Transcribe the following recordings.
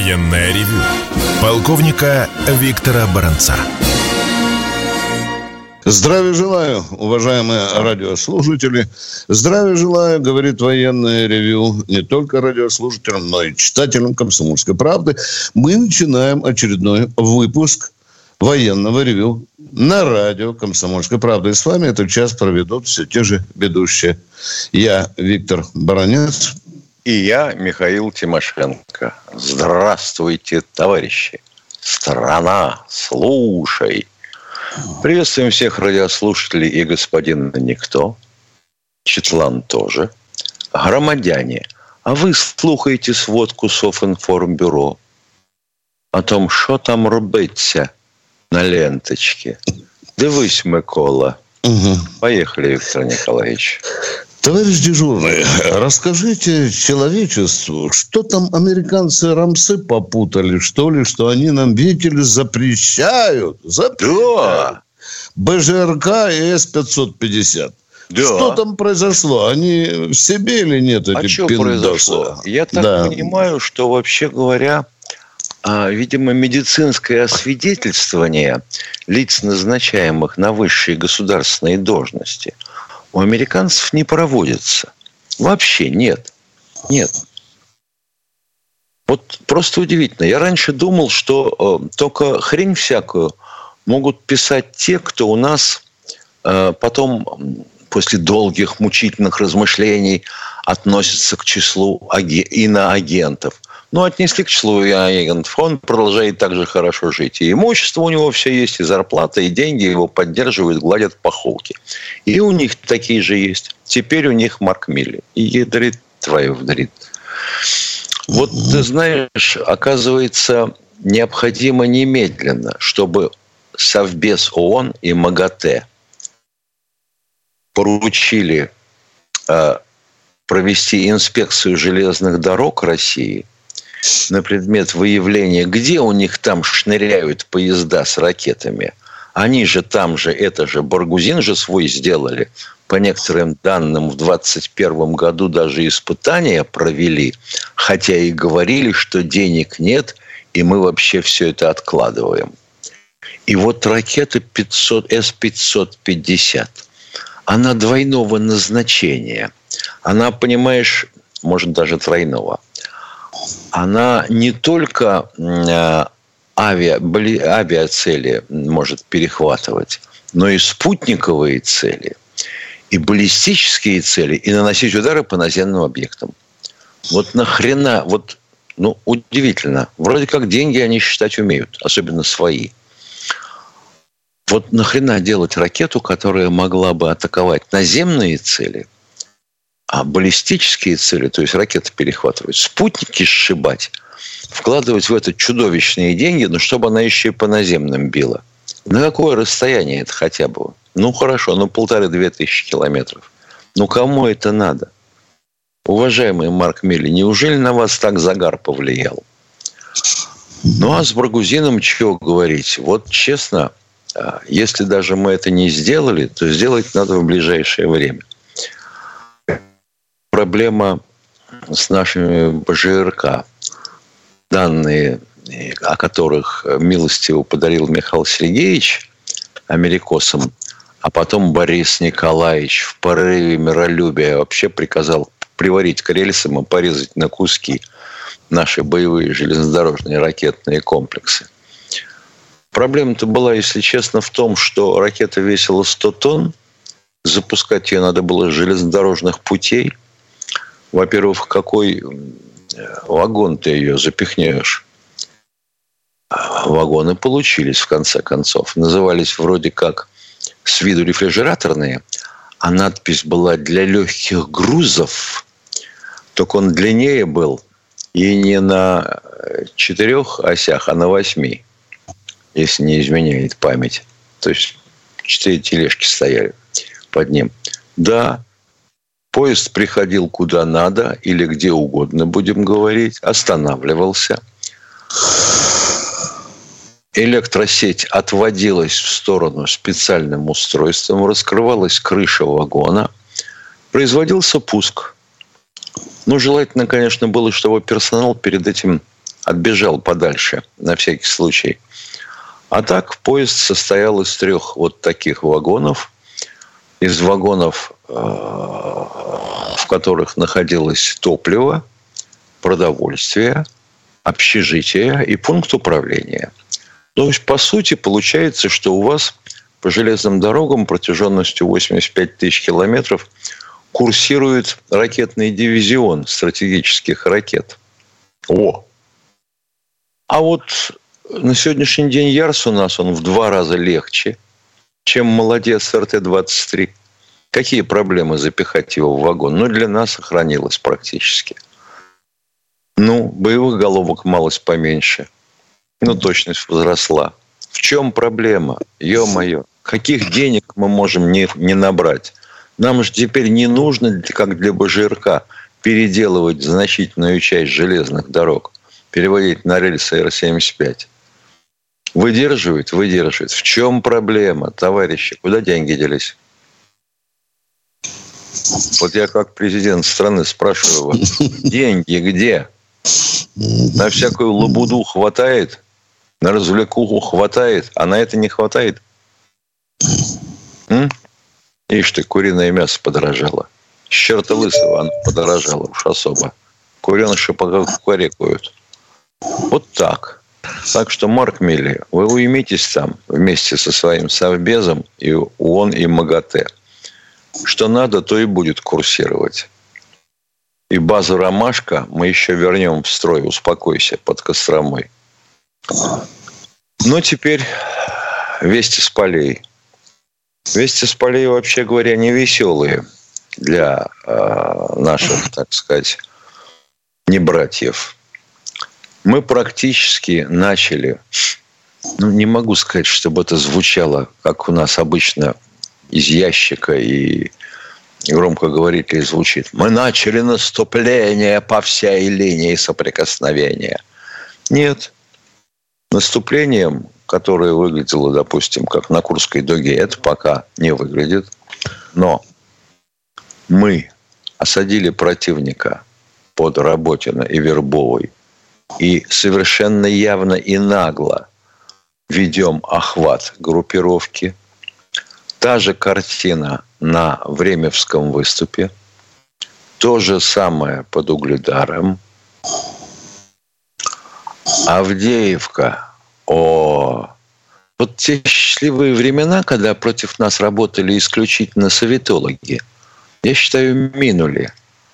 Военное ревю полковника Виктора Баранца. Здравия желаю, уважаемые радиослушатели. Здравия желаю, говорит военное ревю, не только радиослушателям, но и читателям «Комсомольской правды». Мы начинаем очередной выпуск военного ревю на радио «Комсомольская правда». И с вами этот час проведут все те же ведущие. Я Виктор Баранец. И я Михаил Тимошенко. Здравствуйте, товарищи. Страна, слушай. Приветствуем всех радиослушателей и господина Никто. Четлан тоже. Громадяне, а вы слухаете сводку Софинформбюро о том, що там робиться на ленточке. Дивись, Микола. Угу. Поехали, Виктор Николаевич. Товарищ дежурный, расскажите человечеству, что там американцы рамсы попутали, что ли, что они нам, видите ли, запрещают. Запрещают. Да. БЖРК и С-550. Да. Что там произошло? Они в себе или нет? Эти а что произошло? Я так да. понимаю, что вообще говоря, а, видимо, медицинское освидетельствование лиц, назначаемых на высшие государственные должности – у американцев не проводится. Вообще нет. Нет. Вот просто удивительно. Я раньше думал, что э, только хрень всякую могут писать те, кто у нас э, потом после долгих мучительных размышлений относится к числу иноагентов. Ну, отнесли к числу агентов. Он продолжает также хорошо жить. И имущество у него все есть, и зарплата, и деньги его поддерживают, гладят по холке. И у них такие же есть. Теперь у них Марк Милли. И ядрит твою вдрит. Вот ты знаешь, оказывается, необходимо немедленно, чтобы Совбез ООН и МАГАТЭ поручили э, провести инспекцию железных дорог России – на предмет выявления, где у них там шныряют поезда с ракетами. Они же там же, это же, Баргузин же свой сделали. По некоторым данным, в 2021 году даже испытания провели, хотя и говорили, что денег нет, и мы вообще все это откладываем. И вот ракета 500, С-550, она двойного назначения. Она, понимаешь, может даже тройного – она не только э, авиа, авиацели может перехватывать, но и спутниковые цели, и баллистические цели, и наносить удары по наземным объектам. Вот нахрена, вот, ну, удивительно. Вроде как деньги они считать умеют, особенно свои. Вот нахрена делать ракету, которая могла бы атаковать наземные цели – а баллистические цели, то есть ракеты перехватывать, спутники сшибать, вкладывать в это чудовищные деньги, но чтобы она еще и по наземным била. На какое расстояние это хотя бы? Ну, хорошо, ну, полторы-две тысячи километров. Ну, кому это надо? Уважаемый Марк Милли, неужели на вас так загар повлиял? Ну, а с Баргузином чего говорить? Вот честно, а, если даже мы это не сделали, то сделать надо в ближайшее время проблема с нашими БЖРК. Данные, о которых милостиво подарил Михаил Сергеевич америкосам, а потом Борис Николаевич в порыве миролюбия вообще приказал приварить к рельсам и порезать на куски наши боевые железнодорожные ракетные комплексы. Проблема-то была, если честно, в том, что ракета весила 100 тонн, запускать ее надо было с железнодорожных путей – во-первых, какой вагон ты ее запихнешь? Вагоны получились, в конце концов. Назывались вроде как с виду рефрижераторные, а надпись была для легких грузов, только он длиннее был и не на четырех осях, а на восьми, если не изменяет память. То есть четыре тележки стояли под ним. Да, Поезд приходил куда надо или где угодно, будем говорить, останавливался. Электросеть отводилась в сторону специальным устройством, раскрывалась крыша вагона, производился пуск. Ну, желательно, конечно, было, чтобы персонал перед этим отбежал подальше на всякий случай. А так поезд состоял из трех вот таких вагонов. Из вагонов, в которых находилось топливо, продовольствие, общежитие и пункт управления. То есть, по сути, получается, что у вас по железным дорогам протяженностью 85 тысяч километров курсирует ракетный дивизион стратегических ракет. О! А вот на сегодняшний день Ярс у нас он в два раза легче, чем молодец РТ-23. Какие проблемы запихать его в вагон? Ну, для нас сохранилось практически. Ну, боевых головок малость поменьше. Ну, точность возросла. В чем проблема? Ё-моё. Каких денег мы можем не, не набрать? Нам же теперь не нужно, как для БЖРК, переделывать значительную часть железных дорог, переводить на рельсы Р-75. Выдерживает? Выдерживает. В чем проблема, товарищи? Куда деньги делись? Вот я как президент страны спрашиваю вас, деньги где? На всякую лабуду хватает, на развлекуху хватает, а на это не хватает? М? Ишь ты, куриное мясо подорожало. С черта лысого оно подорожало уж особо. Куреныши пока кукарекают. Вот так. Так что, Марк Милли, вы уймитесь там вместе со своим совбезом и ООН и МАГАТЭ. Что надо, то и будет курсировать. И базу «Ромашка» мы еще вернем в строй. Успокойся под Костромой. Ну, теперь вести с полей. Вести с полей, вообще говоря, не веселые для э, наших, так сказать, не братьев мы практически начали, ну, не могу сказать, чтобы это звучало, как у нас обычно из ящика и громкоговоритель звучит. Мы начали наступление по всей линии соприкосновения. Нет. Наступлением, которое выглядело, допустим, как на Курской дуге, это пока не выглядит. Но мы осадили противника под Работино и Вербовой и совершенно явно и нагло ведем охват группировки. Та же картина на Времевском выступе. То же самое под Угледаром. Авдеевка. О, вот те счастливые времена, когда против нас работали исключительно советологи, я считаю, минули.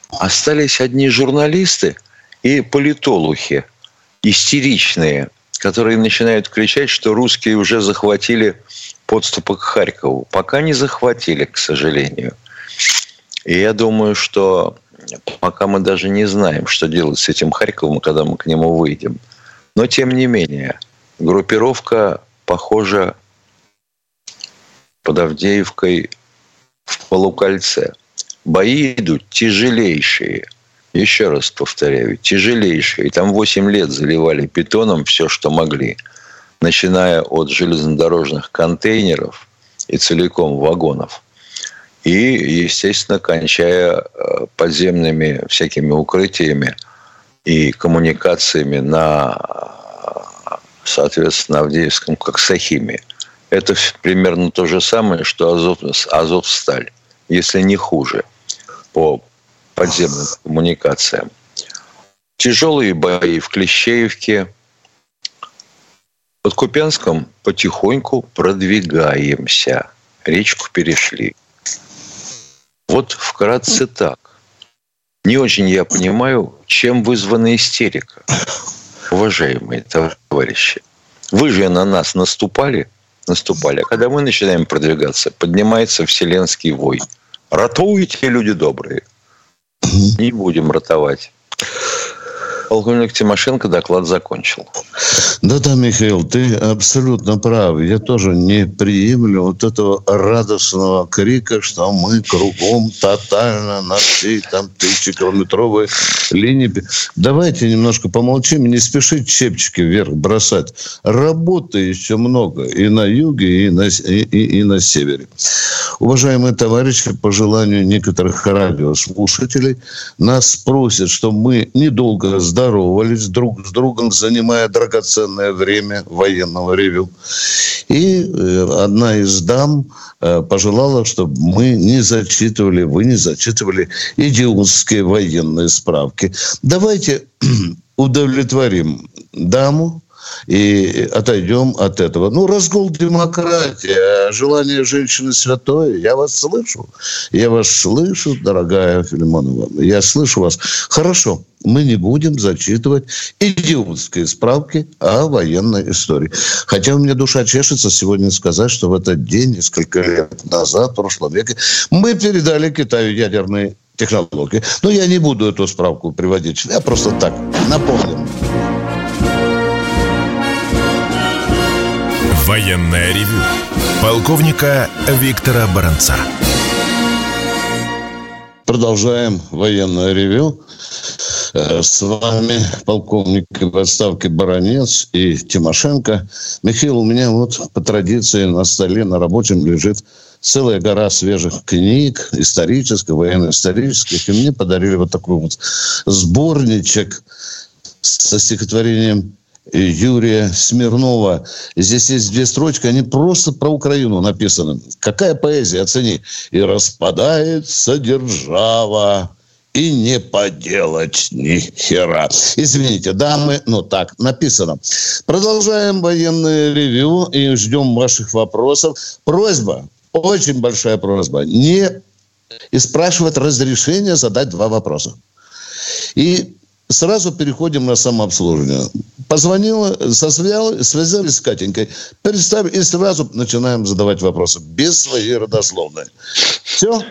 Остались одни журналисты – и политолухи истеричные, которые начинают кричать, что русские уже захватили подступы к Харькову. Пока не захватили, к сожалению. И я думаю, что пока мы даже не знаем, что делать с этим Харьковом, когда мы к нему выйдем. Но тем не менее, группировка, похожа под Авдеевкой в полукольце. Бои идут тяжелейшие – еще раз повторяю, тяжелейшие. И там 8 лет заливали бетоном все, что могли. Начиная от железнодорожных контейнеров и целиком вагонов. И, естественно, кончая э, подземными всякими укрытиями и коммуникациями на, соответственно, Авдеевском, как Сахиме. Это примерно то же самое, что Азов, Азовсталь, если не хуже, по подземным коммуникациям. Тяжелые бои в Клещеевке. Под Купянском потихоньку продвигаемся. Речку перешли. Вот вкратце так. Не очень я понимаю, чем вызвана истерика. Уважаемые товарищи, вы же на нас наступали, наступали, а когда мы начинаем продвигаться, поднимается вселенский вой. Ратуете, люди добрые – не будем ратовать. Полковник Тимошенко доклад закончил. Да-да, Михаил, ты абсолютно прав. Я тоже не приемлю вот этого радостного крика, что мы кругом тотально на всей там тысячекилометровой линии. Давайте немножко помолчим, не спешить чепчики вверх бросать. Работы еще много и на юге, и на, и, и, и на севере. Уважаемые товарищи, по желанию некоторых радиослушателей, нас просят, чтобы мы недолго здоровались друг с другом, занимая драгоценное время военного ревю. И э, одна из дам э, пожелала, чтобы мы не зачитывали, вы не зачитывали идиотские военные справки. Давайте удовлетворим даму, и отойдем от этого. Ну, разгул демократии, желание женщины святое. Я вас слышу. Я вас слышу, дорогая Филимонова. Я слышу вас. Хорошо, мы не будем зачитывать идиотские справки о военной истории. Хотя у меня душа чешется сегодня сказать, что в этот день, несколько лет назад, в прошлом веке, мы передали Китаю ядерные технологии. Но я не буду эту справку приводить. Я просто так напомню. Военное ревю полковника Виктора Баранца. Продолжаем военное ревю. Э, с вами полковник в отставке Баранец и Тимошенко. Михаил, у меня вот по традиции на столе на рабочем лежит целая гора свежих книг, исторических, военно-исторических. И мне подарили вот такой вот сборничек со стихотворением Юрия Смирнова. Здесь есть две строчки, они просто про Украину написаны. Какая поэзия, оцени. «И распадается держава, и не поделать ни хера. Извините, дамы, ну так, написано. Продолжаем военное ревю и ждем ваших вопросов. Просьба, очень большая просьба, не и спрашивать разрешение задать два вопроса. И Сразу переходим на самообслуживание. Позвонила, созвял, связались с Катенькой, представили и сразу начинаем задавать вопросы. Без своей родословной. Все.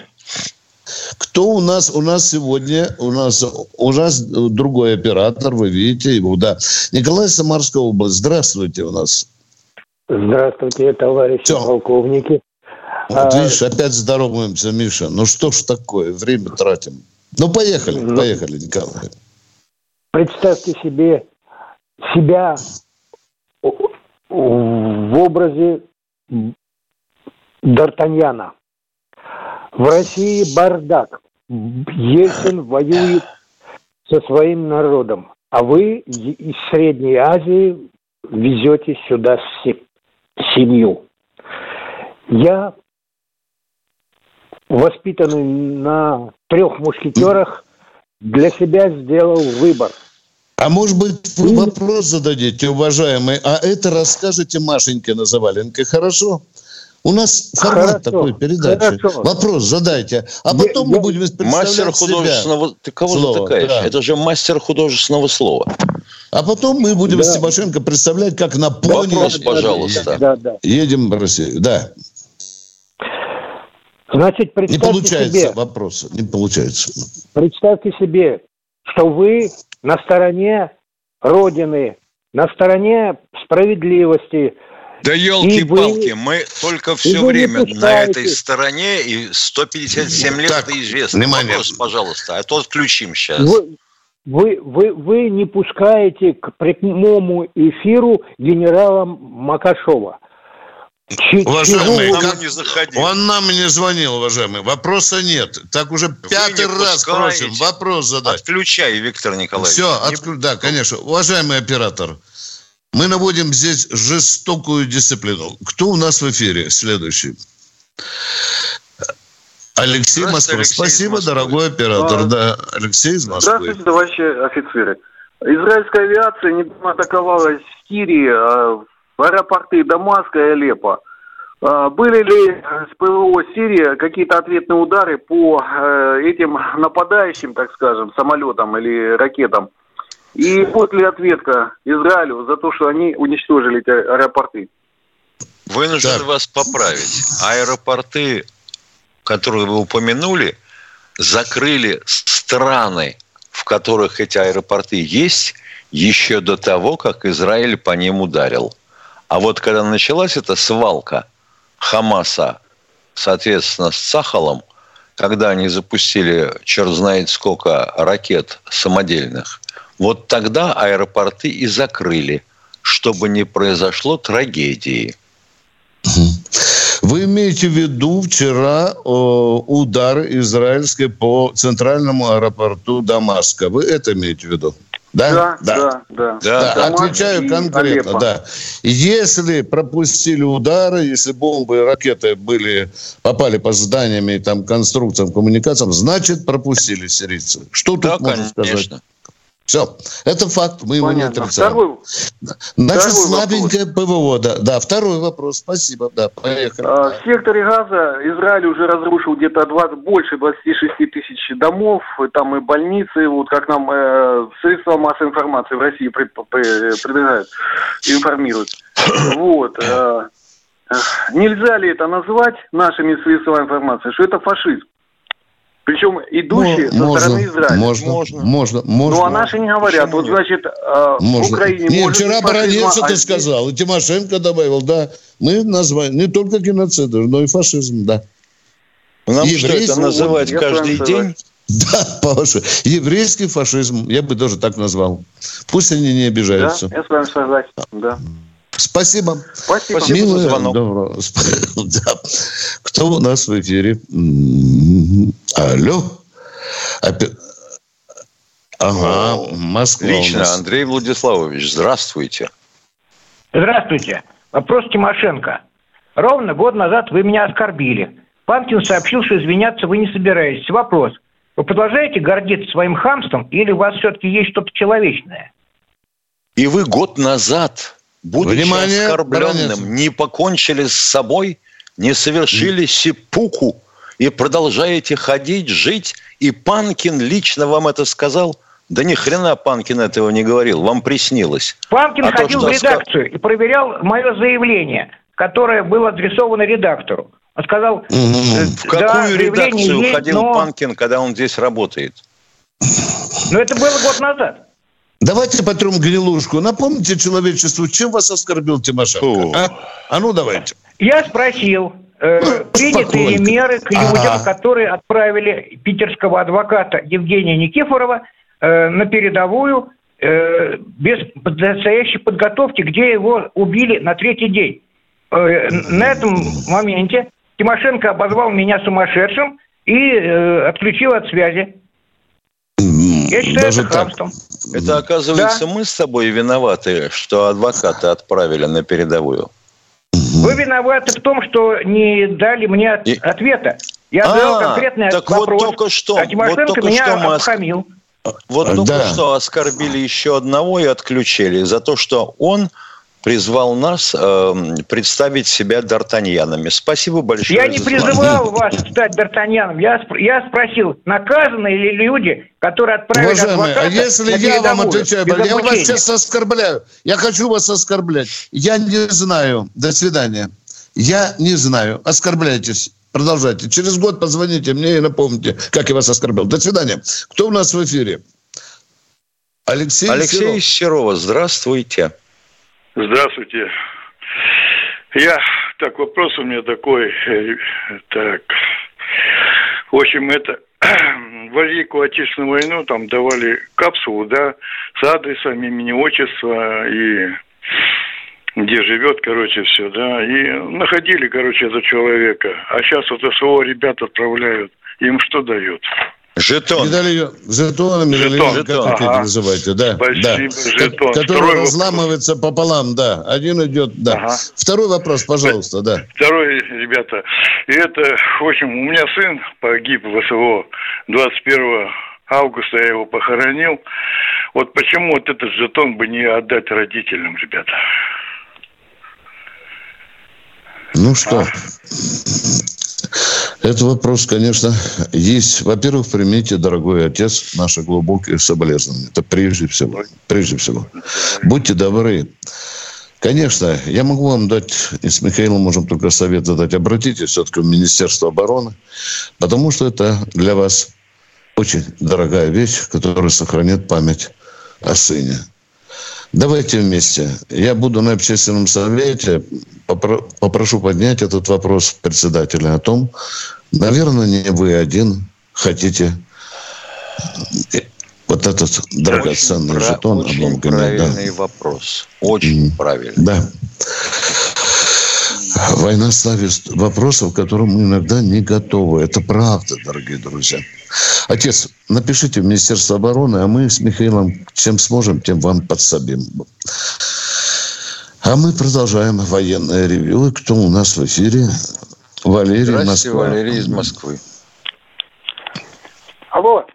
Кто у нас? У нас сегодня, у нас, у нас другой оператор, вы видите его, да. Николай Самарская область. Здравствуйте у нас. Здравствуйте, товарищи Все. полковники. Вот а... видишь, опять здороваемся, Миша. Ну что ж такое, время тратим. Ну, поехали, ну... поехали, Николай. Представьте себе себя в образе Д'Артаньяна. В России бардак. Ельцин воюет со своим народом. А вы из Средней Азии везете сюда семью. Я воспитанный на трех мушкетерах для себя сделал выбор – а может быть, вы вопрос зададите, уважаемый, а это расскажете Машеньке на заваленке, хорошо? У нас формат хорошо, такой передачи. Хорошо. Вопрос задайте, а потом я, мы будем представлять Мастер художественного... Себя. Ты кого Слово, затыкаешь? Да. Это же мастер художественного слова. А потом мы будем да. с Тимошенко представлять, как на пони... Вопрос, пожалуйста. Да, да. Едем в Россию. Да. Значит, представьте Не получается себе, вопроса, не получается. Представьте себе, что вы на стороне Родины, на стороне справедливости. Да елки-палки, вы... мы только все время на этой стороне, и 157 лет так, это известно. Внимание. Вопрос, пожалуйста, а то отключим сейчас. Вы, вы, вы, вы не пускаете к прямому эфиру генерала Макашова. Уважаемый, как... не он нам не звонил, уважаемый. Вопроса нет. Так уже Вы пятый раз просим вопрос задать. Отключай, Виктор Николаевич. Все, отклю... да, конечно. Уважаемый оператор, мы наводим здесь жестокую дисциплину. Кто у нас в эфире? Следующий. Алексей Москва. Спасибо, дорогой оператор. А, да, Алексей из Москвы. Здравствуйте, товарищи офицеры. Израильская авиация недавно атаковала Сирии, а в аэропорты Дамаска и Алеппо. А, были ли с ПВО Сирии какие-то ответные удары по э, этим нападающим, так скажем, самолетам или ракетам? И будет ли ответка Израилю за то, что они уничтожили эти аэропорты? Вынужден да. вас поправить. Аэропорты, которые вы упомянули, закрыли страны, в которых эти аэропорты есть, еще до того, как Израиль по ним ударил. А вот когда началась эта свалка Хамаса, соответственно, с Сахалом, когда они запустили черт знает сколько ракет самодельных, вот тогда аэропорты и закрыли, чтобы не произошло трагедии. Вы имеете в виду вчера э, удар израильский по центральному аэропорту Дамаска. Вы это имеете в виду? Да, да, да. да, да. да. да. Отвечаю конкретно, Алеппо. да. Если пропустили удары, если бомбы и ракеты были, попали по зданиями, и там, конструкциям, коммуникациям, значит, пропустили сирийцы. Что да, тут можно конечно. сказать? Все. Это факт, мы его Понятно. не отрицаем. Второй, Значит, второй слабенькое вопрос. ПВО. Да. да, второй вопрос. Спасибо. Да, поехали. А, в секторе Газа Израиль уже разрушил где-то 20, больше 26 тысяч домов, там и больницы, вот как нам э, средства массовой информации в России пред, предлагают, информируют. Вот. Э, э, нельзя ли это назвать нашими средствами информации, что это фашизм? Причем идущие можно, со стороны Израиля. Можно, можно, можно. можно. Ну, а наши не говорят. Почему вот, значит, э, можно. в Украине... Нет, может вчера Бородец это а сказал, и Тимошенко добавил, да. Мы назвали не только геноцид, но и фашизм, да. Нам Еврейский, что это называть каждый день? Да, Паша, еврейский фашизм, я бы тоже так назвал. Пусть они не обижаются. Да, я с вами согласен, да. Спасибо. Спасибо. Спасибо Милая, за звонок. Добро. Да. Кто у нас в эфире? М-м-м. Алло. Опять... Ага, Москва. Лично Андрей Владиславович, здравствуйте. Здравствуйте. Вопрос Тимошенко. Ровно год назад вы меня оскорбили. Панкин сообщил, что извиняться вы не собираетесь. Вопрос. Вы продолжаете гордиться своим хамством или у вас все-таки есть что-то человечное? И вы год назад будучи Внимание, оскорбленным, бронец. не покончили с собой, не совершили сипуку и продолжаете ходить, жить, и Панкин лично вам это сказал? Да ни хрена Панкин этого не говорил, вам приснилось. Панкин а ходил то, в редакцию и проверял мое заявление, которое было адресовано редактору. Он сказал, угу. в какую да, редакцию есть, ходил но... Панкин, когда он здесь работает? Ну, это было год назад. Давайте потрем гнилушку. Напомните человечеству, чем вас оскорбил Тимошенко? А? а ну, давайте. Я спросил, э, ну, приняты ли меры к людям, ага. которые отправили питерского адвоката Евгения Никифорова э, на передовую э, без настоящей подготовки, где его убили на третий день. Э, на этом моменте Тимошенко обозвал меня сумасшедшим и э, отключил от связи. Я считаю Даже это хамством. Это, оказывается, да. мы с тобой виноваты, что адвоката отправили на передовую. Вы виноваты в том, что не дали мне И... ответа. Я задал а, конкретный так вопрос. Вот только что, а Тимошенко вот только меня что мы обхамил. Вот только да. что оскорбили еще одного и отключили за то, что он призвал нас э, представить себя Д'Артаньянами. Спасибо большое. Я не призывал вас стать Д'Артаньяном. Я, я спросил, наказаны ли люди, которые отправили Уважаемые, а если я вам отвечаю, я вас честно оскорбляю. Я хочу вас оскорблять. Я не знаю. До свидания. Я не знаю. Оскорбляйтесь. Продолжайте. Через год позвоните мне и напомните, как я вас оскорбил. До свидания. Кто у нас в эфире? Алексей, Алексей Серов. Серова. Здравствуйте. Здравствуйте. Я, так, вопрос у меня такой, э, так, в общем, это, в Великую Отечественную войну там давали капсулу, да, с адресом, имени, отчества и где живет, короче, все, да, и находили, короче, этого человека. А сейчас вот СО ребят отправляют, им что дают? Жетон. Медальон. Жетон, медальон, жетон. как ага. называете, да. Спасибо, да. жетон. Который Второй разламывается вопрос. пополам, да. Один идет, да. Ага. Второй вопрос, пожалуйста, да. Второй, ребята. И это, в общем, у меня сын погиб в СВО 21 августа, я его похоронил. Вот почему вот этот жетон бы не отдать родителям, ребята? Ну что, а? Этот вопрос, конечно, есть. Во-первых, примите, дорогой отец, наши глубокие соболезнования. Это прежде всего. Прежде всего. Будьте добры. Конечно, я могу вам дать, и с Михаилом можем только совет дать, обратитесь все-таки в Министерство обороны, потому что это для вас очень дорогая вещь, которая сохранит память о сыне. Давайте вместе. Я буду на общественном совете. Попрошу поднять этот вопрос председателя о том, наверное, не вы один хотите вот этот драгоценный очень жетон очень обломками. правильный да. вопрос. Очень Мгм. правильный. Да. Война ставит вопросы, к которым мы иногда не готовы. Это правда, дорогие друзья. Отец, напишите в Министерство обороны, а мы с Михаилом чем сможем, тем вам подсобим. А мы продолжаем военное ревью. И кто у нас в эфире? Валерий, Здравствуйте, Москва. Валерий из Москвы. Алло.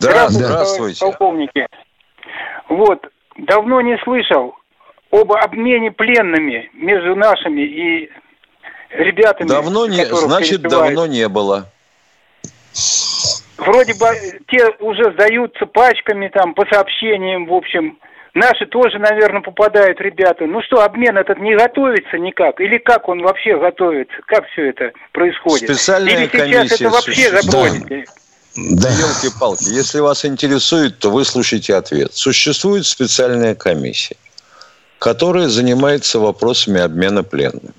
Да, Здравствуйте, здравствуйте. полковники. Вот, давно не слышал об обмене пленными между нашими и ребятами. Давно не, значит, давно не было. Вроде бы те уже сдаются пачками там по сообщениям, в общем. Наши тоже, наверное, попадают ребята. Ну что, обмен этот не готовится никак? Или как он вообще готовится? Как все это происходит? Специальная Или сейчас комиссия это вообще существует. забросите? Да. Елки-палки, если вас интересует, то выслушайте ответ. Существует специальная комиссия, которая занимается вопросами обмена пленными.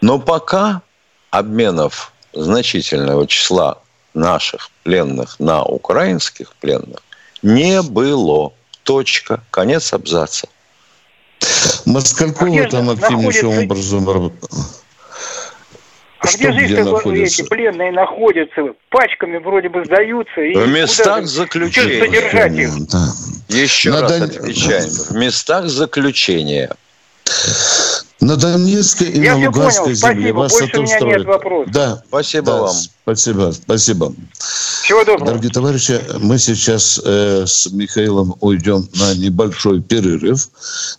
Но пока обменов значительного числа наших пленных на украинских пленных не было. Точка. Конец абзаца. Москалькова А где там активнейшим находится- образом работает. А Что где же где их эти пленные находятся? Пачками вроде бы сдаются. И В местах заключения. Содержать их? Да. Еще На раз отвечаем. В местах заключения. На Донецкой и Я на Луганской понял, земле спасибо. вас Больше это у меня устроит? нет вопросов. Да. Спасибо да, вам. Спасибо, спасибо. Всего доброго. Дорогие товарищи, мы сейчас э, с Михаилом уйдем на небольшой перерыв.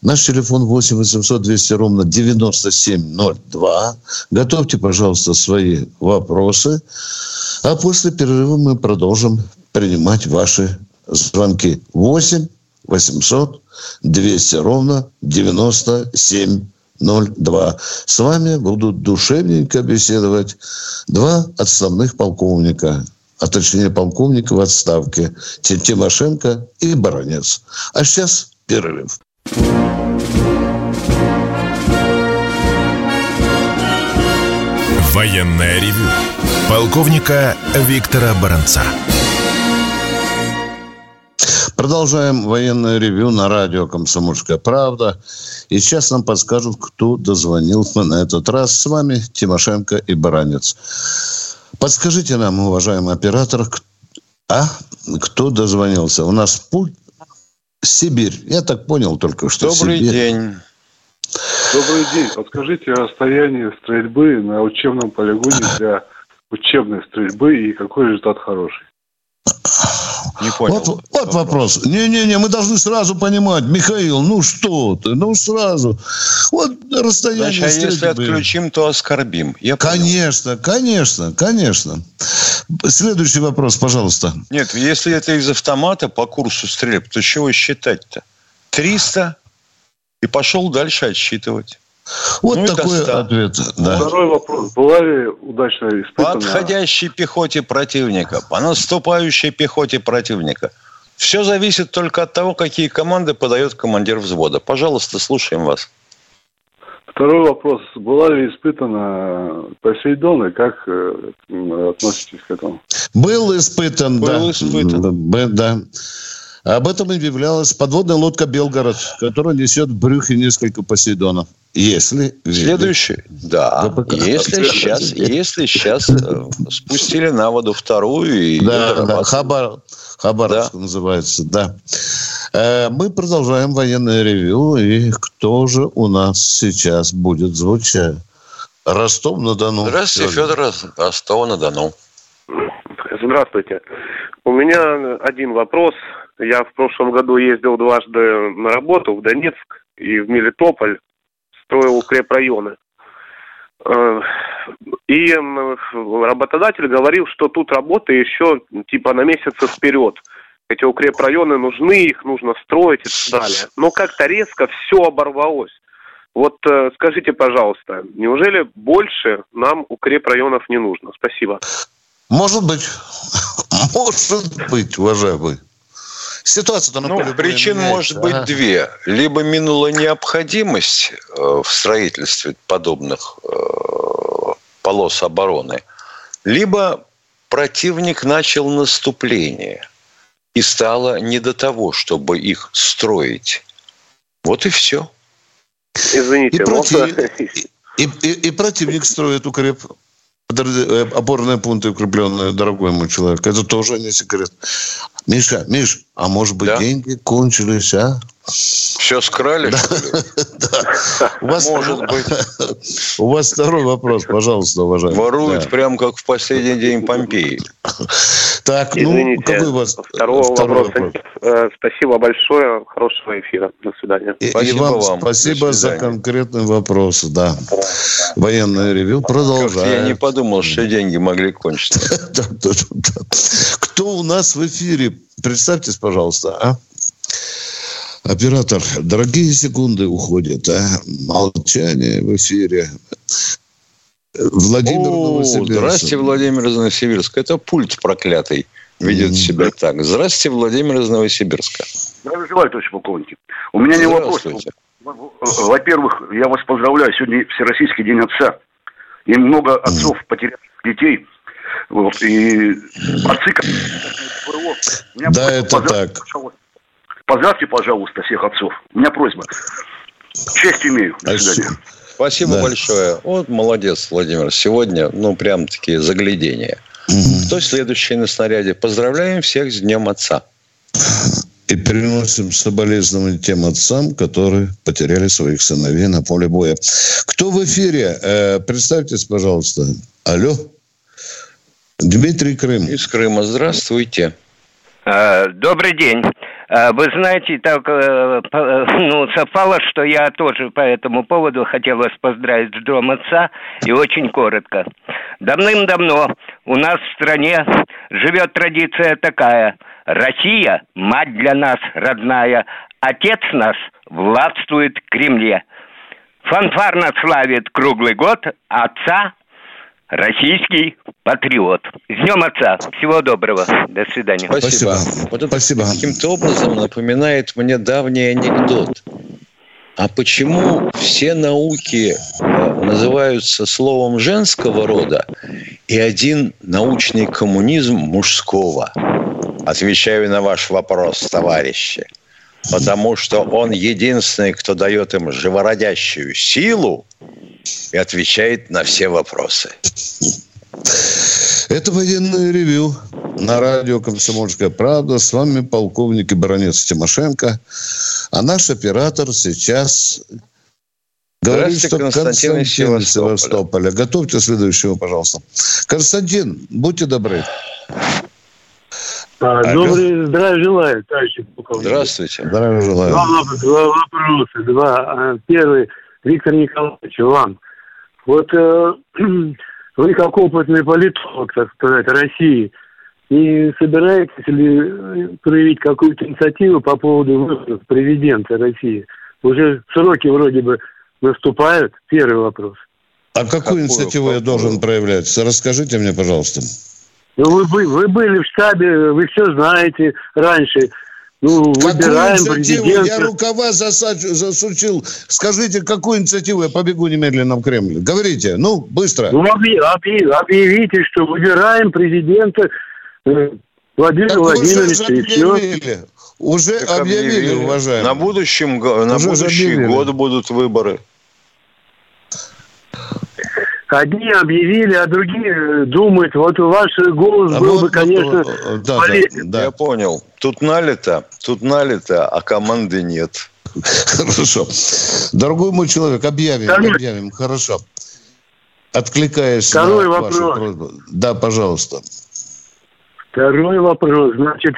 Наш телефон 8 800 200 ровно 9702. Готовьте, пожалуйста, свои вопросы. А после перерыва мы продолжим принимать ваши звонки. 8 800 200 ровно 9702. С вами будут душевненько беседовать два отставных полковника, а точнее полковника в отставке, Ти- Тимошенко и Баранец. А сейчас перерыв. Военное ревю полковника Виктора Баранца. Продолжаем военное ревю на радио «Комсомольская правда». И сейчас нам подскажут, кто дозвонился на этот раз. С вами Тимошенко и Баранец. Подскажите нам, уважаемый оператор, а кто дозвонился? У нас пульт Сибирь. Я так понял только что Добрый Сибирь. день. Добрый день. Подскажите расстояние стрельбы на учебном полигоне для учебной стрельбы и какой результат хороший? Не понял. Вот, вот вопрос. Не-не-не, мы должны сразу понимать. Михаил, ну что ты, ну сразу. Вот расстояние Значит, а если стрельбы. отключим, то оскорбим. Я понял. Конечно, конечно, конечно. Следующий вопрос, пожалуйста. Нет, если это из автомата по курсу стрельб, то чего считать-то? 300 и пошел дальше отсчитывать. Вот Ну и такой ответ. Да. Второй вопрос. Была ли удачно По испытана... отходящей пехоте противника, по наступающей пехоте противника. Все зависит только от того, какие команды подает командир взвода. Пожалуйста, слушаем вас. Второй вопрос. Была ли испытана Посейдон и как э, относитесь к этому? Был испытан, да. Был испытан. Б- Да. Об этом объявлялась подводная лодка «Белгород», которая несет в брюхе несколько посейдонов. Если... верить. Следующий. Да. ВПК. Если сейчас, если сейчас э, спустили на воду вторую и Да, да. Хабар, Хабаровск называется, да. Э, Мы продолжаем военное ревю. И кто же у нас сейчас будет звучать? Ростов-на-Дону. Здравствуйте, Федор из Ростова-на-Дону. Здравствуйте. У меня один вопрос. Я в прошлом году ездил дважды на работу в Донецк и в Мелитополь, строил укрепрайоны. Э, И работодатель говорил, что тут работа еще типа на месяцы вперед. Эти укрепрайоны нужны, их нужно строить и так далее. Но как-то резко все оборвалось. Вот э, скажите, пожалуйста, неужели больше нам укрепрайонов не нужно? Спасибо. Может быть. Может быть, уважаемый. Ситуация-то на ну, поле причин может быть ага. две. Либо минула необходимость э, в строительстве подобных э, полос обороны, либо противник начал наступление и стало не до того, чтобы их строить. Вот и все. Извините, и, против... и, и, и противник строит укреп Э, опорные пункты укрепленные, дорогой мой человек. Это тоже не секрет. Миша, Миш, а может быть да? деньги кончились, а? Все скрали, что ли? Да. У вас, Может быть. У вас второй вопрос, пожалуйста, уважаемый. Воруют да. прям как в последний день Помпеи. Так, ну, Извините, ну, какой у вас второго второй вопроса вопрос? Э, спасибо большое, хорошего эфира. До свидания. И, спасибо и вам, вам спасибо за конкретный вопрос, да. Военное ревю продолжает. Я не подумал, что деньги могли кончиться. Кто у нас в эфире? Представьтесь, пожалуйста, а? Оператор, дорогие секунды уходят, а? Молчание в эфире. Владимир О, Новосибирск. Здравствуйте, Владимир из Новосибирска. Это пульт проклятый ведет себя так. Здравствуйте, Владимир из Новосибирска. Здравия желаю, товарищ полковник. У меня не вопрос. Во-первых, я вас поздравляю. Сегодня Всероссийский день отца. И много отцов потеряли детей. Вот, и отцы, как Да, это так. Поздравьте, пожалуйста, всех отцов. У меня просьба. Честь имею. До свидания. Спасибо да. большое. Вот молодец, Владимир. Сегодня, ну, прям такие заглядения. Угу. Кто следующий на снаряде? Поздравляем всех с Днем Отца. И приносим соболезнования тем отцам, которые потеряли своих сыновей на поле боя. Кто в эфире? Э, представьтесь, пожалуйста. Алло. Дмитрий Крым. Из Крыма. Здравствуйте. Э, добрый день. Э, вы знаете, так э, ну, совпало, что я тоже по этому поводу хотел вас поздравить с Дом Отца, и очень коротко. Давным-давно у нас в стране живет традиция такая. Россия – мать для нас родная, отец наш властвует в Кремле. Фанфарно славит круглый год отца российский патриот. С Днем Отца. Всего доброго. До свидания. Спасибо. Спасибо. Вот это Спасибо. каким-то образом напоминает мне давний анекдот. А почему все науки э, называются словом женского рода и один научный коммунизм мужского? Отвечаю на ваш вопрос, товарищи. Потому что он единственный, кто дает им живородящую силу и отвечает на все вопросы. Это военное ревю на радио «Комсомольская правда». С вами полковник и баронец Тимошенко. А наш оператор сейчас говорит, что Константин, Константин из Севастополя. Готовьте следующего, пожалуйста. Константин, будьте добры. А, добрый, здравия желаю, товарищи полковник. Здравствуйте. Здравия желаю. Два, два вопроса. Два. А, первый, Виктор Николаевич, вам. Вот э, вы как опытный политолог, так сказать, России, не собираетесь ли проявить какую-то инициативу по поводу выборов президента России? Уже сроки вроде бы наступают. Первый вопрос. А какую, какую инициативу какую? я должен проявлять? Расскажите мне, пожалуйста. Вы, вы были в штабе, вы все знаете раньше. Ну, выбираем президента. Я рукава засачу, засучил. Скажите, какую инициативу я побегу немедленно в Кремль? Говорите, ну, быстро. Ну, объявите, что выбираем президента э, Владимира так Владимировича. Уже объявили, уже объявили, объявили, уважаемые. На, будущем, на будущий год будут выборы. Одни объявили, а другие думают. Вот ваш голос а был вот, бы, конечно, да, полезен. Да, да. Я понял. Тут налито, тут налито, а команды нет. Хорошо. Дорогой мой человек, объявим, Второй. объявим. Хорошо. Откликаясь Второй на вопрос. вашу просьбу. Да, пожалуйста. Второй вопрос. Значит,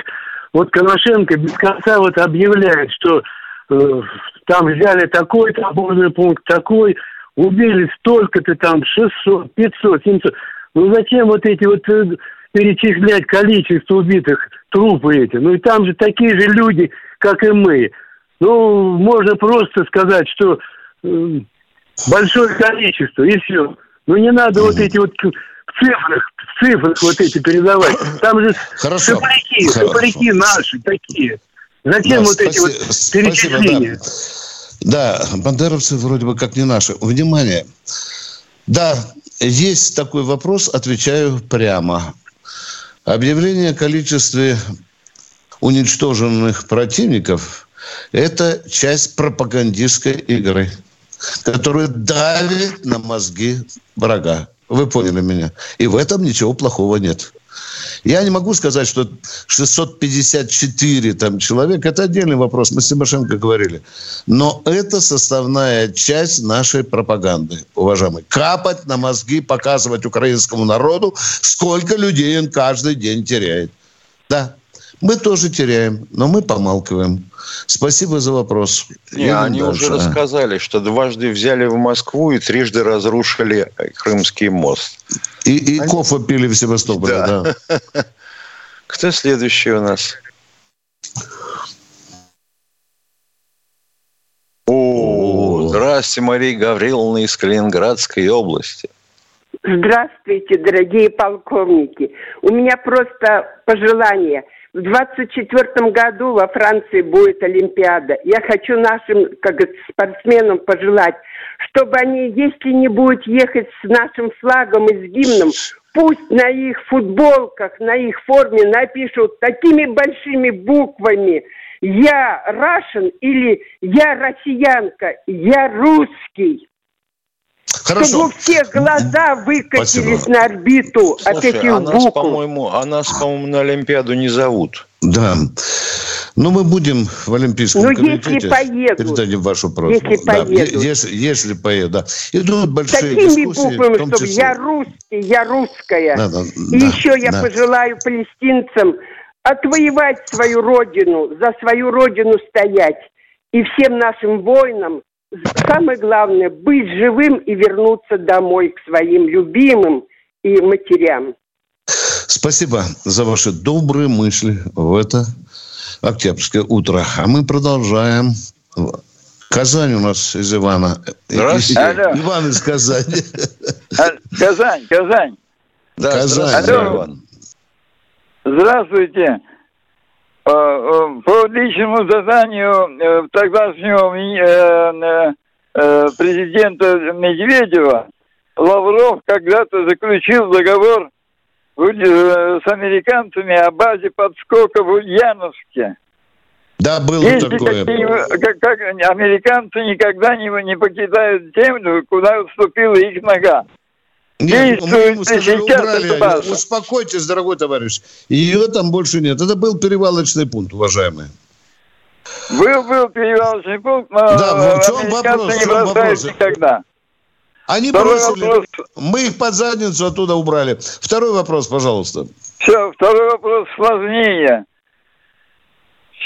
вот Коношенко без конца вот объявляет, что э, там взяли такой-то опорный пункт, такой, убили столько-то там, 600, 500, 700. Ну зачем вот эти вот э, перечислять количество убитых, трупы эти? Ну и там же такие же люди, как и мы. Ну, можно просто сказать, что э, большое количество, и все. Ну не надо вот эти вот в цифрах, в цифрах вот эти передавать. Там же Хорошо. сопляки, сопляки наши такие. Зачем да, вот спаси... эти вот перечисления? Да. Да, бандеровцы вроде бы как не наши. Внимание. Да, есть такой вопрос, отвечаю прямо. Объявление о количестве уничтоженных противников – это часть пропагандистской игры, которая давит на мозги врага. Вы поняли меня? И в этом ничего плохого нет. Я не могу сказать, что 654 там, человек – это отдельный вопрос. Мы с Тимошенко говорили. Но это составная часть нашей пропаганды, уважаемые. Капать на мозги, показывать украинскому народу, сколько людей он каждый день теряет. Да, мы тоже теряем, но мы помалкиваем. Спасибо за вопрос. Не, Едем они дальше. уже рассказали, что дважды взяли в Москву и трижды разрушили Крымский мост. И, и они... кофе пили в Севастополе, да. да. Кто следующий у нас? О, здравствуйте, Мария Гавриловна из Калининградской области. Здравствуйте, дорогие полковники. У меня просто пожелание – в 24 году во Франции будет Олимпиада. Я хочу нашим как спортсменам пожелать, чтобы они, если не будут ехать с нашим флагом и с гимном, пусть на их футболках, на их форме напишут такими большими буквами «Я Russian» или «Я россиянка», «Я русский». Хорошо. Чтобы у всех глаза выкатились Спасибо. на орбиту Слушай, от этих а нас, букв. По-моему, а нас, по-моему, на Олимпиаду не зовут. Да. Но мы будем в Олимпийском ну, комитете. если поедут. Передадим вашу просьбу. Если да. поедут. Если, если поедут, да. Идут большие Такими дискуссии. буквами, чтобы числе... я русский, я русская. Да, да, И да, еще я да. пожелаю палестинцам отвоевать свою родину, за свою родину стоять. И всем нашим воинам самое главное быть живым и вернуться домой к своим любимым и матерям. Спасибо за ваши добрые мысли в это октябрьское утро. А мы продолжаем. Казань у нас из Ивана. Здравствуйте. Алло. Иван из Казани. Казань, Казань. Да, Казань, Алло. Иван. Здравствуйте. Э, э, по личному заданию э, тогдашнего президента Медведева Лавров когда-то заключил договор с американцами о базе подскока в Ульяновске. Да, было Если такое. Как, как американцы никогда не, не покидают землю, куда вступила их нога. Нет, мы, мы сказали, убрали. Успокойтесь, дорогой товарищ. Ее там больше нет. Это был перевалочный пункт, уважаемые. Был, был перевалочный пункт, но да, в чем вопрос? не вопрос? никогда. Они второй бросили. Вопрос. Мы их под задницу оттуда убрали. Второй вопрос, пожалуйста. Все, второй вопрос сложнее.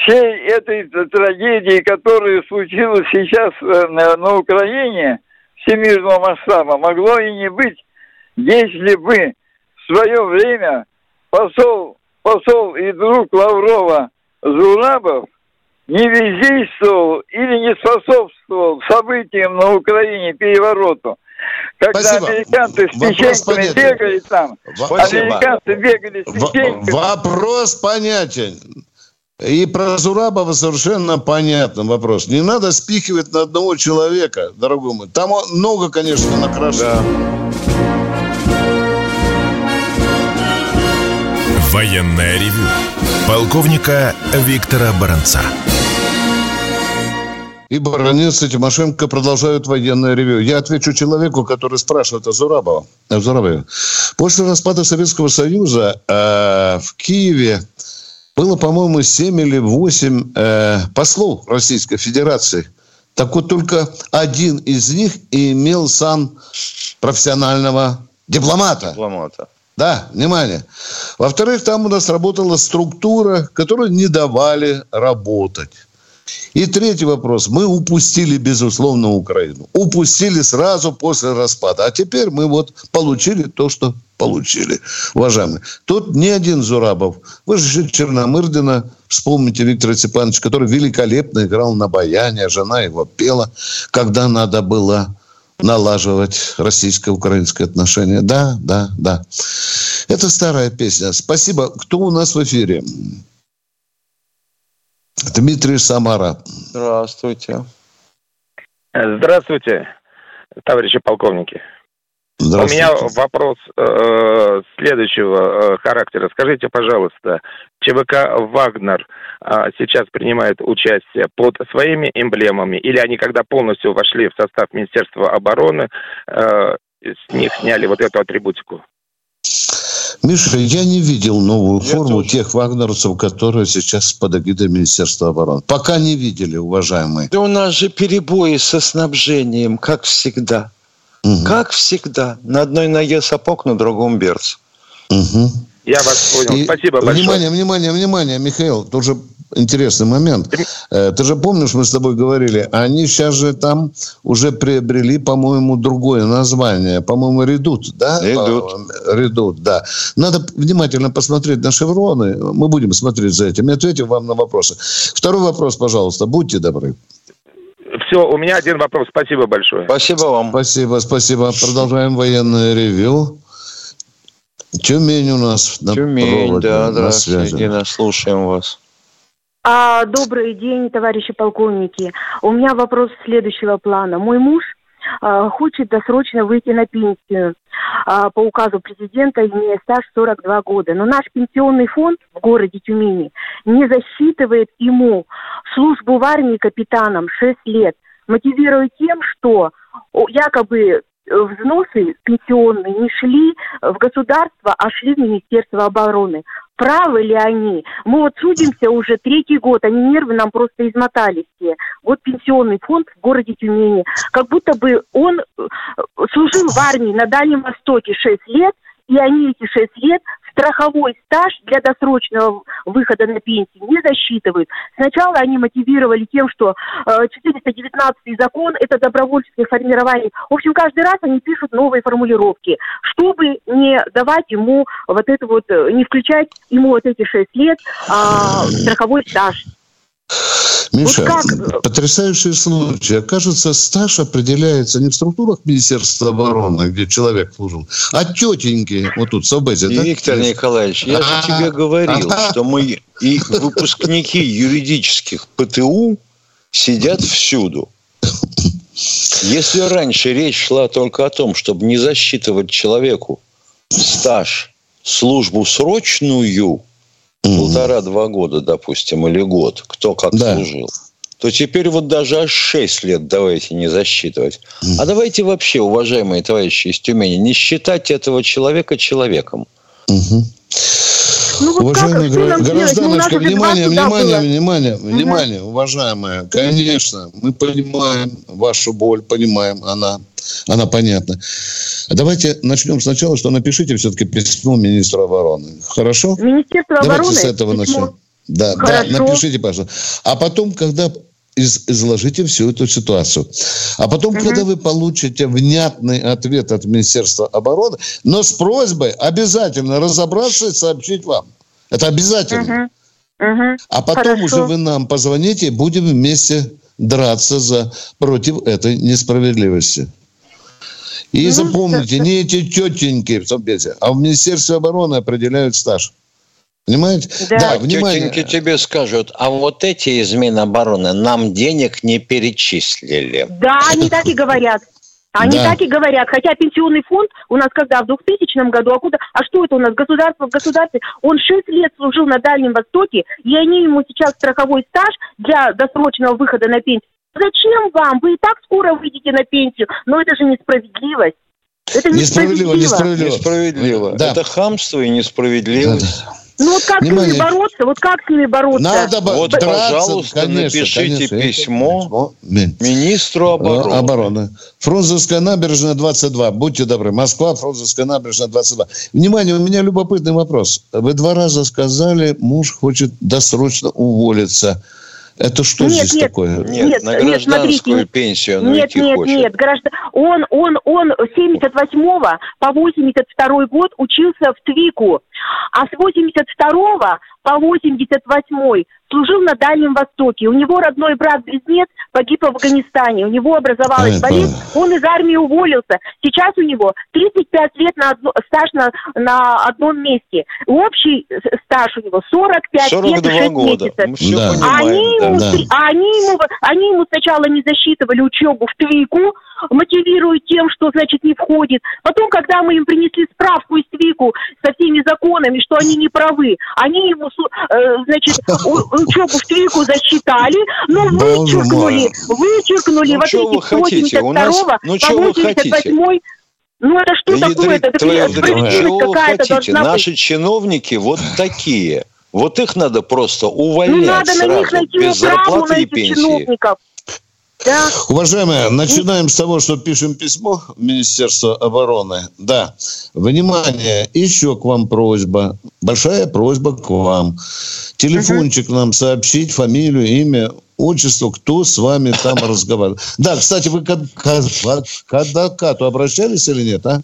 Всей этой трагедии, которая случилась сейчас э, на Украине, всемирного масштаба, могло и не быть, если бы в свое время посол, посол и друг Лаврова Зурабов не бездействовал или не способствовал событиям на Украине, перевороту, когда Спасибо. американцы с печеньками бегали там, Спасибо. американцы бегали с печеньками. Вопрос понятен. И про Зурабова совершенно понятный вопрос. Не надо спихивать на одного человека, дорогой мой. Там много, конечно, накрашено. Да. Военное ревю полковника Виктора Баранца. И Баранец и Тимошенко продолжают военное ревю. Я отвечу человеку, который спрашивает о Зурабова. О Зурабове. После распада Советского Союза э, в Киеве было, по-моему, 7 или 8 э, послов Российской Федерации. Так вот, только один из них имел сан профессионального дипломата. Дипломата. Да, внимание. Во-вторых, там у нас работала структура, которую не давали работать. И третий вопрос. Мы упустили, безусловно, Украину. Упустили сразу после распада. А теперь мы вот получили то, что получили, уважаемые. Тут не один Зурабов. Вы же Черномырдина, вспомните Виктора Степановича, который великолепно играл на баяне, а жена его пела, когда надо было налаживать российско-украинские отношения. Да, да, да. Это старая песня. Спасибо. Кто у нас в эфире? Дмитрий Самара. Здравствуйте. Здравствуйте, товарищи полковники. У меня вопрос э, следующего э, характера. Скажите, пожалуйста, ЧВК «Вагнер» э, сейчас принимает участие под своими эмблемами или они, когда полностью вошли в состав Министерства обороны, э, с них сняли вот эту атрибутику? Миша, я не видел новую я форму тоже. тех вагнеровцев, которые сейчас под эгидой Министерства обороны. Пока не видели, уважаемые. Да у нас же перебои со снабжением, как всегда. Угу. Как всегда. На одной ноге сапог, на другом берц. Угу. Я вас понял. И Спасибо большое. Внимание, внимание, внимание, Михаил. Тоже интересный момент. Э, ты же помнишь, мы с тобой говорили, они сейчас же там уже приобрели, по-моему, другое название. По-моему, «Редут», да? «Редут». «Редут», да. Надо внимательно посмотреть на шевроны. Мы будем смотреть за этим и ответим вам на вопросы. Второй вопрос, пожалуйста. Будьте добры. Все, у меня один вопрос. Спасибо большое. Спасибо вам. Спасибо, спасибо. Продолжаем военное ревю. Тюмень у нас на Тюмень, проводе, да, на связи. Дина, слушаем вас. А, добрый день, товарищи полковники. У меня вопрос следующего плана. Мой муж а, хочет досрочно выйти на пенсию а, по указу президента, имея стаж 42 года. Но наш пенсионный фонд в городе Тюмени не засчитывает ему службу в армии капитаном 6 лет, мотивируя тем, что якобы взносы пенсионные не шли в государство, а шли в Министерство обороны. Правы ли они? Мы вот судимся уже третий год, они нервы нам просто измотали все. Вот пенсионный фонд в городе Тюмени, как будто бы он э, служил в армии на Дальнем Востоке 6 лет, и они эти 6 лет страховой стаж для досрочного выхода на пенсию не засчитывают. Сначала они мотивировали тем, что э, 419 закон – это добровольческое формирование. В общем, каждый раз они пишут новые формулировки, чтобы не давать ему вот это вот, э, не включать ему вот эти 6 лет э, страховой стаж. Миша, вот как? потрясающий случай. Окажется, стаж определяется не в структурах Министерства обороны, где человек служил, а тетеньки вот тут, в Собезе. Да? Виктор Николаевич, я же тебе говорил, что мы и выпускники юридических ПТУ сидят всюду. Если раньше речь шла только о том, чтобы не засчитывать человеку стаж, службу срочную – полтора-два года, допустим, или год, кто как да. служил, то теперь вот даже аж 6 лет давайте не засчитывать. Mm. А давайте вообще, уважаемые товарищи из Тюмени, не считать этого человека человеком. Угу. Ну, вот Уважаемые как, гражданочка, внимание, внимание, внимание, угу. внимание, уважаемая, конечно, мы понимаем вашу боль, понимаем, она она понятна. Давайте начнем сначала, что напишите все-таки письмо министру обороны. Хорошо? Министерство Давайте обороны? с этого письмо. начнем. Да, Хорошо. да, напишите, пожалуйста. А потом, когда из, изложите всю эту ситуацию. А потом, угу. когда вы получите внятный ответ от Министерства обороны, но с просьбой обязательно разобраться и сообщить вам. Это обязательно. Угу. Угу. А потом Хорошо. уже вы нам позвоните и будем вместе драться за, против этой несправедливости. И ну, запомните, не эти тетеньки в Совбезе, а в Министерстве обороны определяют стаж. Понимаете? Да, да внимание. Тетеньки тебе скажут, а вот эти из Минобороны нам денег не перечислили. Да, они так и говорят. Они да. так и говорят. Хотя пенсионный фонд у нас когда в 2000 году, а куда, а что это у нас, государство в государстве? Он 6 лет служил на Дальнем Востоке, и они ему сейчас страховой стаж для досрочного выхода на пенсию Зачем вам? Вы и так скоро выйдете на пенсию. Но это же несправедливость. Это несправедливо. Несправедливо, несправедливо. Да. Это хамство и несправедливость. Да, да. Ну вот как Внимание. с ними бороться? Вот как с ними бороться? Надо бо- вот, драться, пожалуйста, конечно, напишите конечно, письмо, письмо министру обороны. обороны. Фрунзенская набережная 22. Будьте добры. Москва, Фрунзенская набережная 22. Внимание, у меня любопытный вопрос. Вы два раза сказали, муж хочет досрочно уволиться. Это что нет, здесь нет, такое? Нет, нет на гражданскую нет, смотрите, пенсию он нет, нет, хочет. Нет, граждан... он, он, он 78 по 82 год учился в ТВИКу. А с 82 по 88 служил на Дальнем Востоке. У него родной брат-близнец погиб в Афганистане. У него образовалась болезнь. Он из армии уволился. Сейчас у него 35 лет на одно, стаж на, на одном месте. Общий стаж у него 45 лет и 6 года. месяцев. Да. Они, ему, да. а они, ему, они ему сначала не засчитывали учебу в ТВИКу, мотивируют тем, что, значит, не входит. Потом, когда мы им принесли справку из ТВИКу со всеми законами, что они не правы, они ему, э, значит, учебу в ТВИКу засчитали, но вычеркнули, вычеркнули ну, вот эти 82 нас... ну, по 88 ну это что да такое? Это справедливость какая-то должна Наши быть. чиновники вот такие. Вот их надо просто увольнять ну, надо сразу, на них найти без зарплаты и пенсии. Чиновников. Да. Уважаемые, начинаем с того, что пишем письмо в Министерство обороны. Да, внимание, еще к вам просьба, большая просьба к вам. Телефончик угу. нам сообщить, фамилию, имя, отчество, кто с вами там разговаривает. Да, кстати, вы к адвокату обращались или нет, а?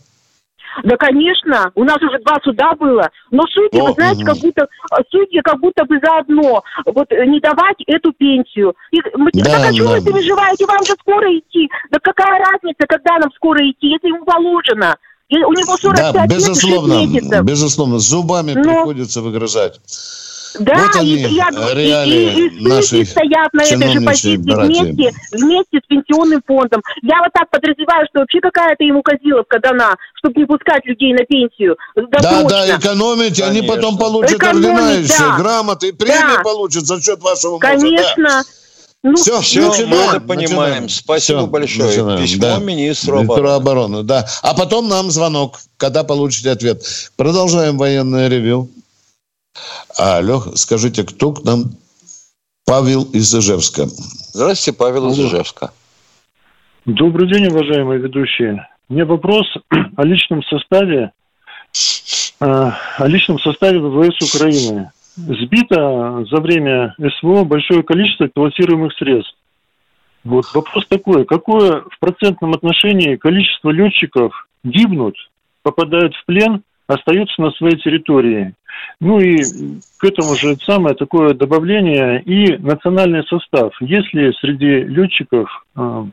Да, конечно. У нас уже два суда было. Но судьи, О, вы знаете, угу. как будто судьи как будто бы заодно вот э, не давать эту пенсию. И, да, так а что да. вы переживаете? Вам же скоро идти. Да какая разница, когда нам скоро идти, если ему положено? И у него 45 да, безусловно, лет и 6 месяцев. Безусловно, зубами Но... приходится выгрызать. Да, вот они, и, я, и, и, и наши стоят на этой же позиции вместе, вместе с пенсионным фондом. Я вот так подразумеваю, что вообще какая-то ему козиловка дана, чтобы не пускать людей на пенсию. Да, да, экономить, Конечно. они потом получат экономить, ордена еще, да. грамоты, премии да. получат за счет вашего мужа. Конечно. Да. Ну, все, все, начинаем, мы это понимаем. Начинаем. Спасибо все, большое. Начинаем. Письмо да. министру обороны. обороны. Да. А потом нам звонок, когда получите ответ. Продолжаем военное ревю. А, Лех, скажите, кто к нам? Павел из Ижевска. Здравствуйте, Павел из Ижевска. Добрый день, уважаемые ведущие. У меня вопрос о личном составе, э, о личном составе ВВС Украины. Сбито за время СВО большое количество эксплуатируемых средств. Вот вопрос такой, какое в процентном отношении количество летчиков гибнут, попадают в плен остаются на своей территории. Ну и к этому же самое такое добавление и национальный состав. Если среди летчиков а,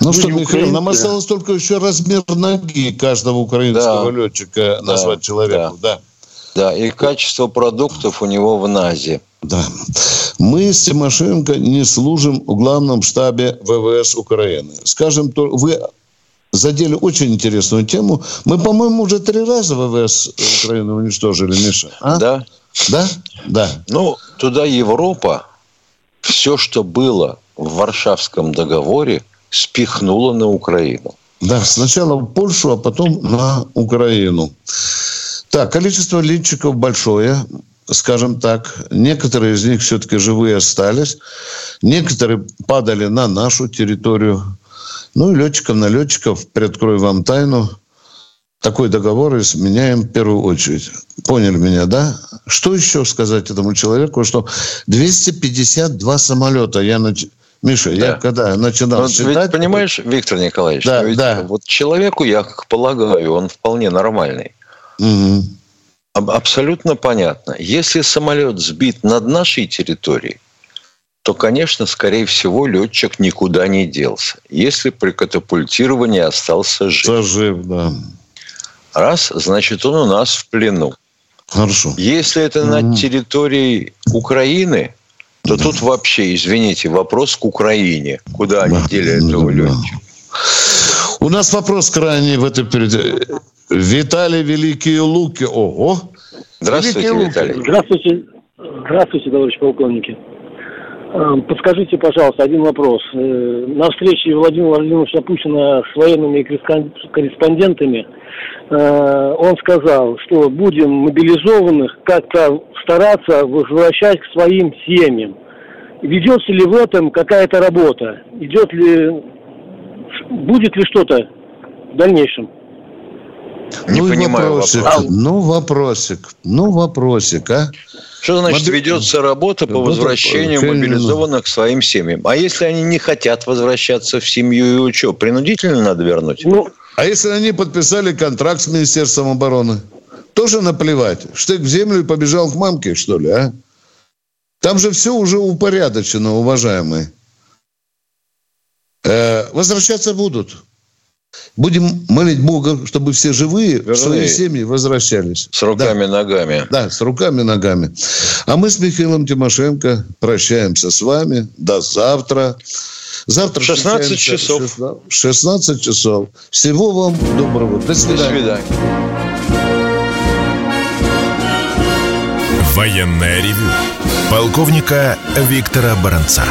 ну что, Михаил, украинцы. нам осталось только еще размер ноги каждого украинского да. летчика да. назвать человеку. Да. да. Да, и качество продуктов у него в НАЗе. Да. Мы с Тимошенко не служим в главном штабе ВВС Украины. Скажем, вы задели очень интересную тему. Мы, по-моему, уже три раза ВВС Украины уничтожили, Миша. А? Да. Да? Да. Ну, туда Европа все, что было в Варшавском договоре, спихнула на Украину. Да, сначала в Польшу, а потом на Украину. Так, количество летчиков большое, скажем так. Некоторые из них все-таки живые остались. Некоторые падали на нашу территорию. Ну и летчиков на летчиков, приоткрою вам тайну, такой договор изменяем в первую очередь. Поняли меня, да? Что еще сказать этому человеку, что 252 самолета я нач... Миша, да. я когда начинал Но считать... Ведь, понимаешь, Виктор Николаевич, да, ведь да. вот человеку, я как полагаю, он вполне нормальный. Угу. Абсолютно понятно. Если самолет сбит над нашей территорией, то, конечно, скорее всего, летчик никуда не делся, если при катапультировании остался жив. Жив, да. Раз, значит, он у нас в плену. Хорошо. Если это mm на территории Украины, то тут вообще, извините, вопрос к Украине. Куда они дели этого да. летчика? У нас вопрос крайний в этой передаче. Виталий Великие Луки. Ого! Здравствуйте, Великие Виталий. Здравствуйте. Здравствуйте, товарищ полковники. Эм, подскажите, пожалуйста, один вопрос. Э, на встрече Владимира Владимировича Путина с военными корреспондентами э, он сказал, что будем мобилизованных как-то стараться возвращать к своим семьям. Ведется ли в этом какая-то работа? Идет ли, будет ли что-то в дальнейшем? Не ну, понимаю вопросик. вопрос. Ну, вопросик. Ну, вопросик, а? Что значит Мобили... ведется работа по возвращению Работа... мобилизованных к своим семьям? А если они не хотят возвращаться в семью и учебу, принудительно надо вернуть? Ну, А если они подписали контракт с Министерством обороны? Тоже наплевать. Штык в землю и побежал к мамке, что ли, а? Там же все уже упорядочено, уважаемые. Э, возвращаться будут. Будем молить Бога, чтобы все живые Вернее, в свои семьи возвращались. С руками, да. ногами. Да, с руками, ногами. А мы с Михаилом Тимошенко прощаемся с вами. До завтра. Завтра 16 часов. 16 часов. Всего вам доброго. До свидания. До свидания. Военная ревю. Полковника Виктора Баранца.